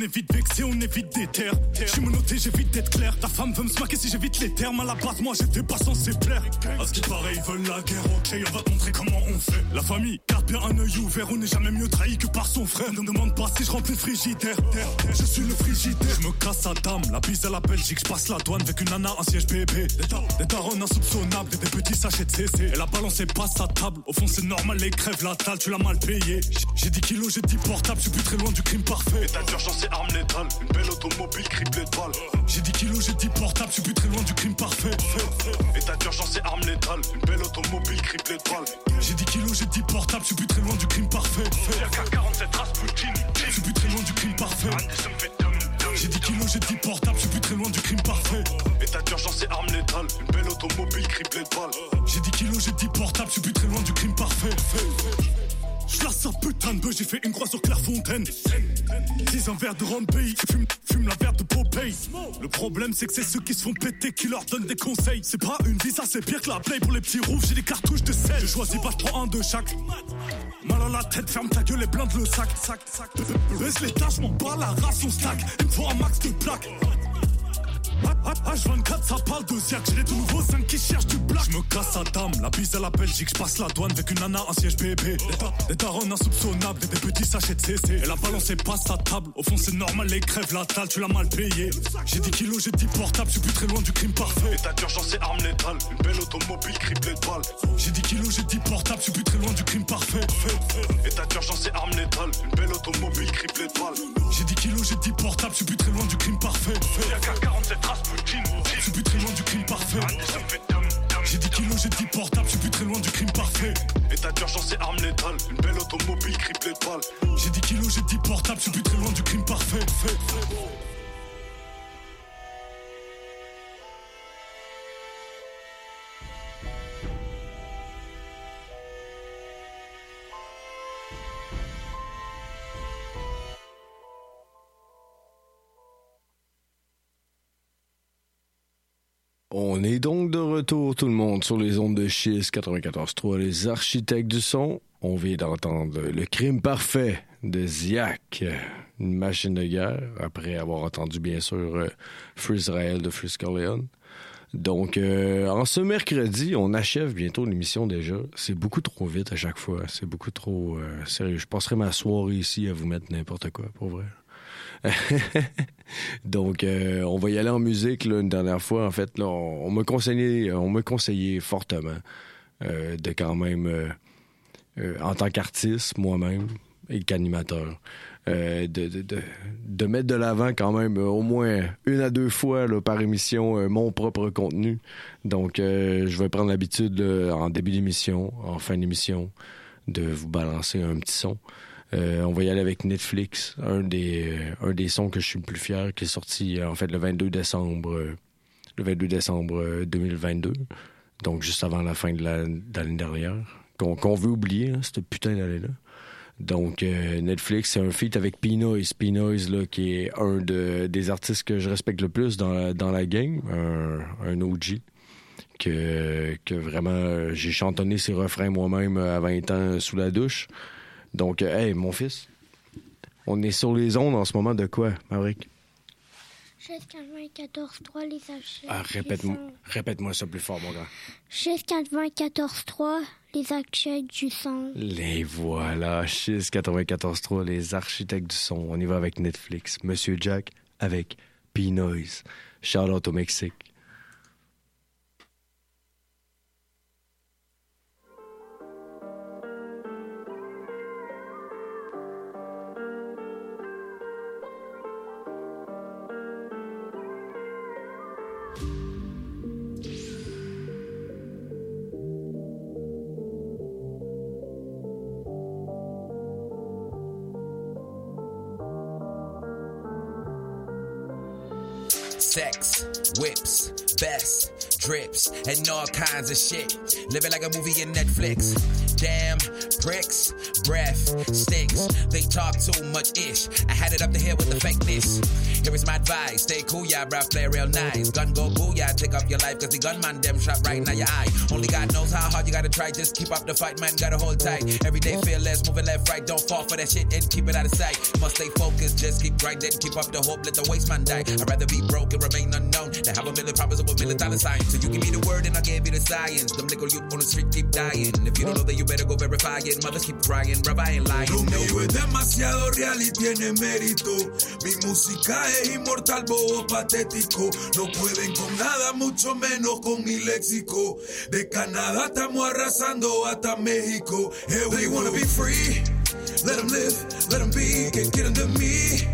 Est vite vexé, on est vite déter. J'suis menotté, j'évite d'être clair. Ta femme veut me smacker si j'évite les termes. À la base, moi j'étais pas censé plaire. À ce qui paraît, ils veulent la guerre, ok, on va te montrer comment on fait. La famille, garde bien un œil ouvert, on n'est jamais mieux trahi que par son frère. Ne demande pas si je remplis le frigidaire. Je suis le frigidaire. Je me casse à dame, la bise à la Belgique, je passe la douane avec une nana, un siège bébé. Des, dar- des darons insoupçonnables, des, petits sachets de CC. Elle a balancé pas sa table. Au fond, c'est normal, les crèves, la tu l'as mal payé. J'ai- J'ai 10 kilos, j'ai 10 portables, je suis plus très loin du crime parfait. Et arme létale, une belle automobile criblée de balles. J'ai 10 kilos, j'ai 10 portables, je suis plus très loin du crime parfait. État d'urgence et arme létale, une belle automobile criblée de balles. J'ai 10 kilos, j'ai 10 portables, je suis plus très loin du crime parfait. Y'a 47 Rasputin, je suis plus très loin du crime parfait. J'ai 10 kilos, j'ai 10 portables, je suis plus très loin du crime parfait. État d'urgence et arme létale, une belle automobile criblée de balles. J'ai 10 kilos, j'ai 10 portables, je suis plus très loin du crime parfait. J'lasse sa putain de bœuf, j'ai fait une croix sur Clairefontaine. Dis un verre de rhum pays, fume, fume la verre de Popeye. Le problème, c'est que c'est ceux qui se font péter qui leur donnent des conseils. C'est pas une vie, ça c'est pire que la play pour les petits rouges, j'ai des cartouches de sel. Je choisis pas, je prends un de chaque. Mal à la tête, ferme ta gueule et blinde le sac. sac, sac. Baisse les tâches, m'en bats la race, on stack. Il me faut un max de plaques. H24, ça parle de Ziac. J'ai les tout nouveaux 5 qui cherchent du black. Je me casse à dame, la bise à la Belgique. Je passe la douane avec une nana, un siège bébé. Des, da- des darons insoupçonnables, des, petits sachets de CC. Elle a balancé pas sa table. Au fond, c'est normal, les crèves, la dalle, tu l'as mal payé. J'ai 10 kilos, j'ai 10 portables, je suis plus très loin du crime parfait. État d'urgence et arme létale, une belle automobile criblée de balles. J'ai 10 kilos, j'ai 10 portables, je suis plus très loin du crime parfait. État d'urgence et arme létale, une belle automobile criblée de balles. J'ai 10 kilos, j'ai 10 portables, je suis plus très loin du crime parfait. Y'a qu'à 47 Rasputin, je suis plus très loin du crime parfait. J'ai 10 kilos, j'ai 10 portables, je suis plus très loin du crime parfait. État d'urgence et arme létale, une belle automobile criblée de balles. J'ai 10 kilos, j'ai 10 portables, je suis plus très loin du crime parfait. On est donc de retour, tout le monde, sur les ondes de Chiz 94.3, les architectes du son. On vient d'entendre Le crime parfait de Ziak, une machine de guerre, après avoir entendu, bien sûr, euh, Free Israel de Free. Donc, euh, en ce mercredi, on achève bientôt l'émission déjà. C'est beaucoup trop vite à chaque fois. C'est beaucoup trop euh, sérieux. Je passerai ma soirée ici à vous mettre n'importe quoi, pour vrai. Donc, euh, on va y aller en musique une dernière fois. En fait, là, on, m'a conseillé, fortement euh, de quand même, euh, euh, en tant qu'artiste, moi-même, et qu'animateur. Euh, de, mettre de l'avant quand même euh, au moins une à deux fois par émission euh, mon propre contenu. Donc, euh, je vais prendre l'habitude en début d'émission, en fin d'émission, de vous balancer un petit son. Euh, on va y aller avec Netflix, un des, euh, un des sons que je suis le plus fier, qui est sorti euh, en fait le 22 décembre, le 22 décembre euh, 2022, donc juste avant la fin de la- l'année dernière, qu'on veut oublier, hein, cette putain d'année-là. Donc, Netflix, c'est un feat avec P-Noise. P-Noise, là, qui est un de, des artistes que je respecte le plus dans la, dans la game, un, un OG, que, que vraiment, j'ai chantonné ses refrains moi-même à 20 ans sous la douche. Donc, euh, hey, mon fils, on est sur les ondes en ce moment de quoi, Maverick? 94.3 les achats. Ah, répète-moi répète-moi ça plus fort, mon grand. 94.3 les achats du son. Les voilà, 694.3, les architectes du son. On y va avec Netflix. Monsieur Jack avec P-Noise. Charlotte au Mexique. Sex, whips, best, drips, and all kinds of shit. Living like a movie in Netflix. Damn, bricks, breath, stinks. They talk too much ish. I had it up the hill with the fakeness. Here is my advice. Stay cool, yeah, bruh, play real nice. Gun go booyah, take off your life, cause the gunman them shot right now your eye. Only God knows how hard you gotta try. Just keep up the fight, man, gotta hold tight. Every day feel less, moving left, right. Don't fall for that shit and keep it out of sight. Must stay focused, just keep grinding, keep up the hope, let the waste man die. I'd rather be broke and remain unknown than have a million problems with a million dollar signs. So you give me the word and I give you the science. Them little youth on the street keep dying. If you don't know, then you better go verify it. Mothers keep crying, bruh, I ain't lying. Lo No. mío es demasiado real y tiene mérito. Mi música es inmortal, bobo patético. No pueden con nada, mucho menos con mi léxico. De Canadá estamos arrasando hasta México. Here we wanna be free. Let them live, let them be. Que quieren de mí.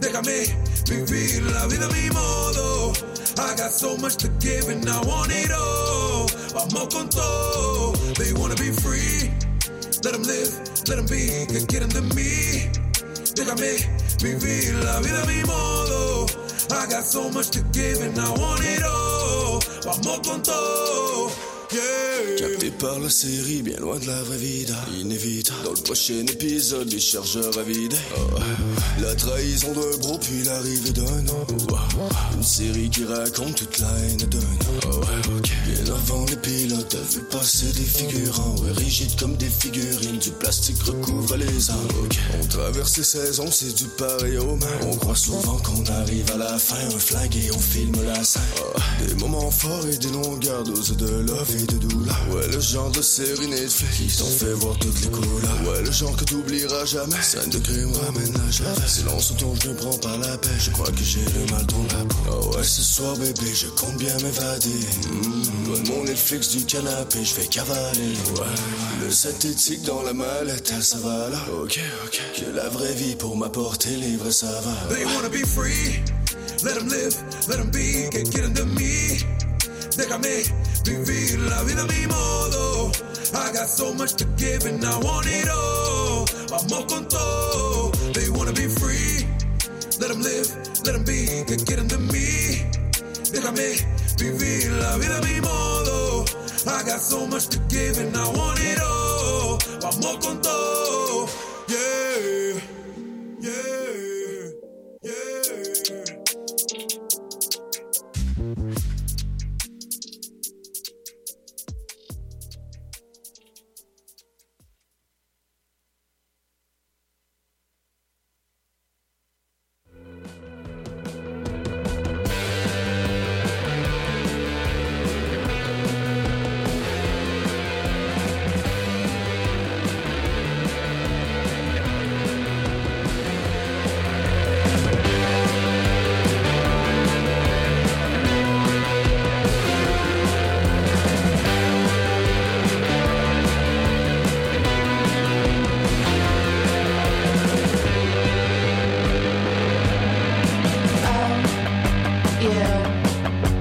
Déjame vivir la vida a mi modo. I got so much to give and I want it all. Vamos con todo. They wanna be free. Let them live, let them be. Que quieren de mí. Déjame vivir la vida a mi modo. I got so much to give and I want it all. Vamos con todo. Yeah. Capté par la série, bien loin de la vraie vie, inévitable. Dans le prochain épisode, les chargeurs à vider. Oh. La trahison d'un bro, puis l'arrivée d'un homme. Une série qui raconte toute la haine d'un homme. Bien avant les pilotes, vu passer des figurants, ouais, rigides comme des figurines. Du plastique recouvre les armes. On traverse les saisons, c'est du pareil au même. On croit souvent qu'on arrive à la fin, un flag et on filme la scène. Oh. Des moments forts et des longueurs doses de love et de douleur. Ouais, le genre de série Netflix qui t'ont fait voir toutes les couleurs. Ouais, le genre que t'oublieras jamais. Scène de crime ramène la javel. Silence autour, je me prends par la paix. Je crois que j'ai le mal dans la peau. Oh ouais, ce soir, bébé, je compte bien m'évader. Mmh, loin de mon Netflix du canapé, je vais cavaler. Ouais, le synthétique dans la mallette, ça va là. Ok, ok. Que la vraie vie pour m'apporter les vrais savages. They wanna be free. Let them live, let them be. Que quieren de mí. Déjame vivir la vida a mi modo. I got so much to give and I want it all. Vamos con todo. They wanna be free. Let them live, let them be. Que quieren de mí. Déjame vivir la vida mi modo. I got so much to give and I want it all. Vamos con todo. Yeah.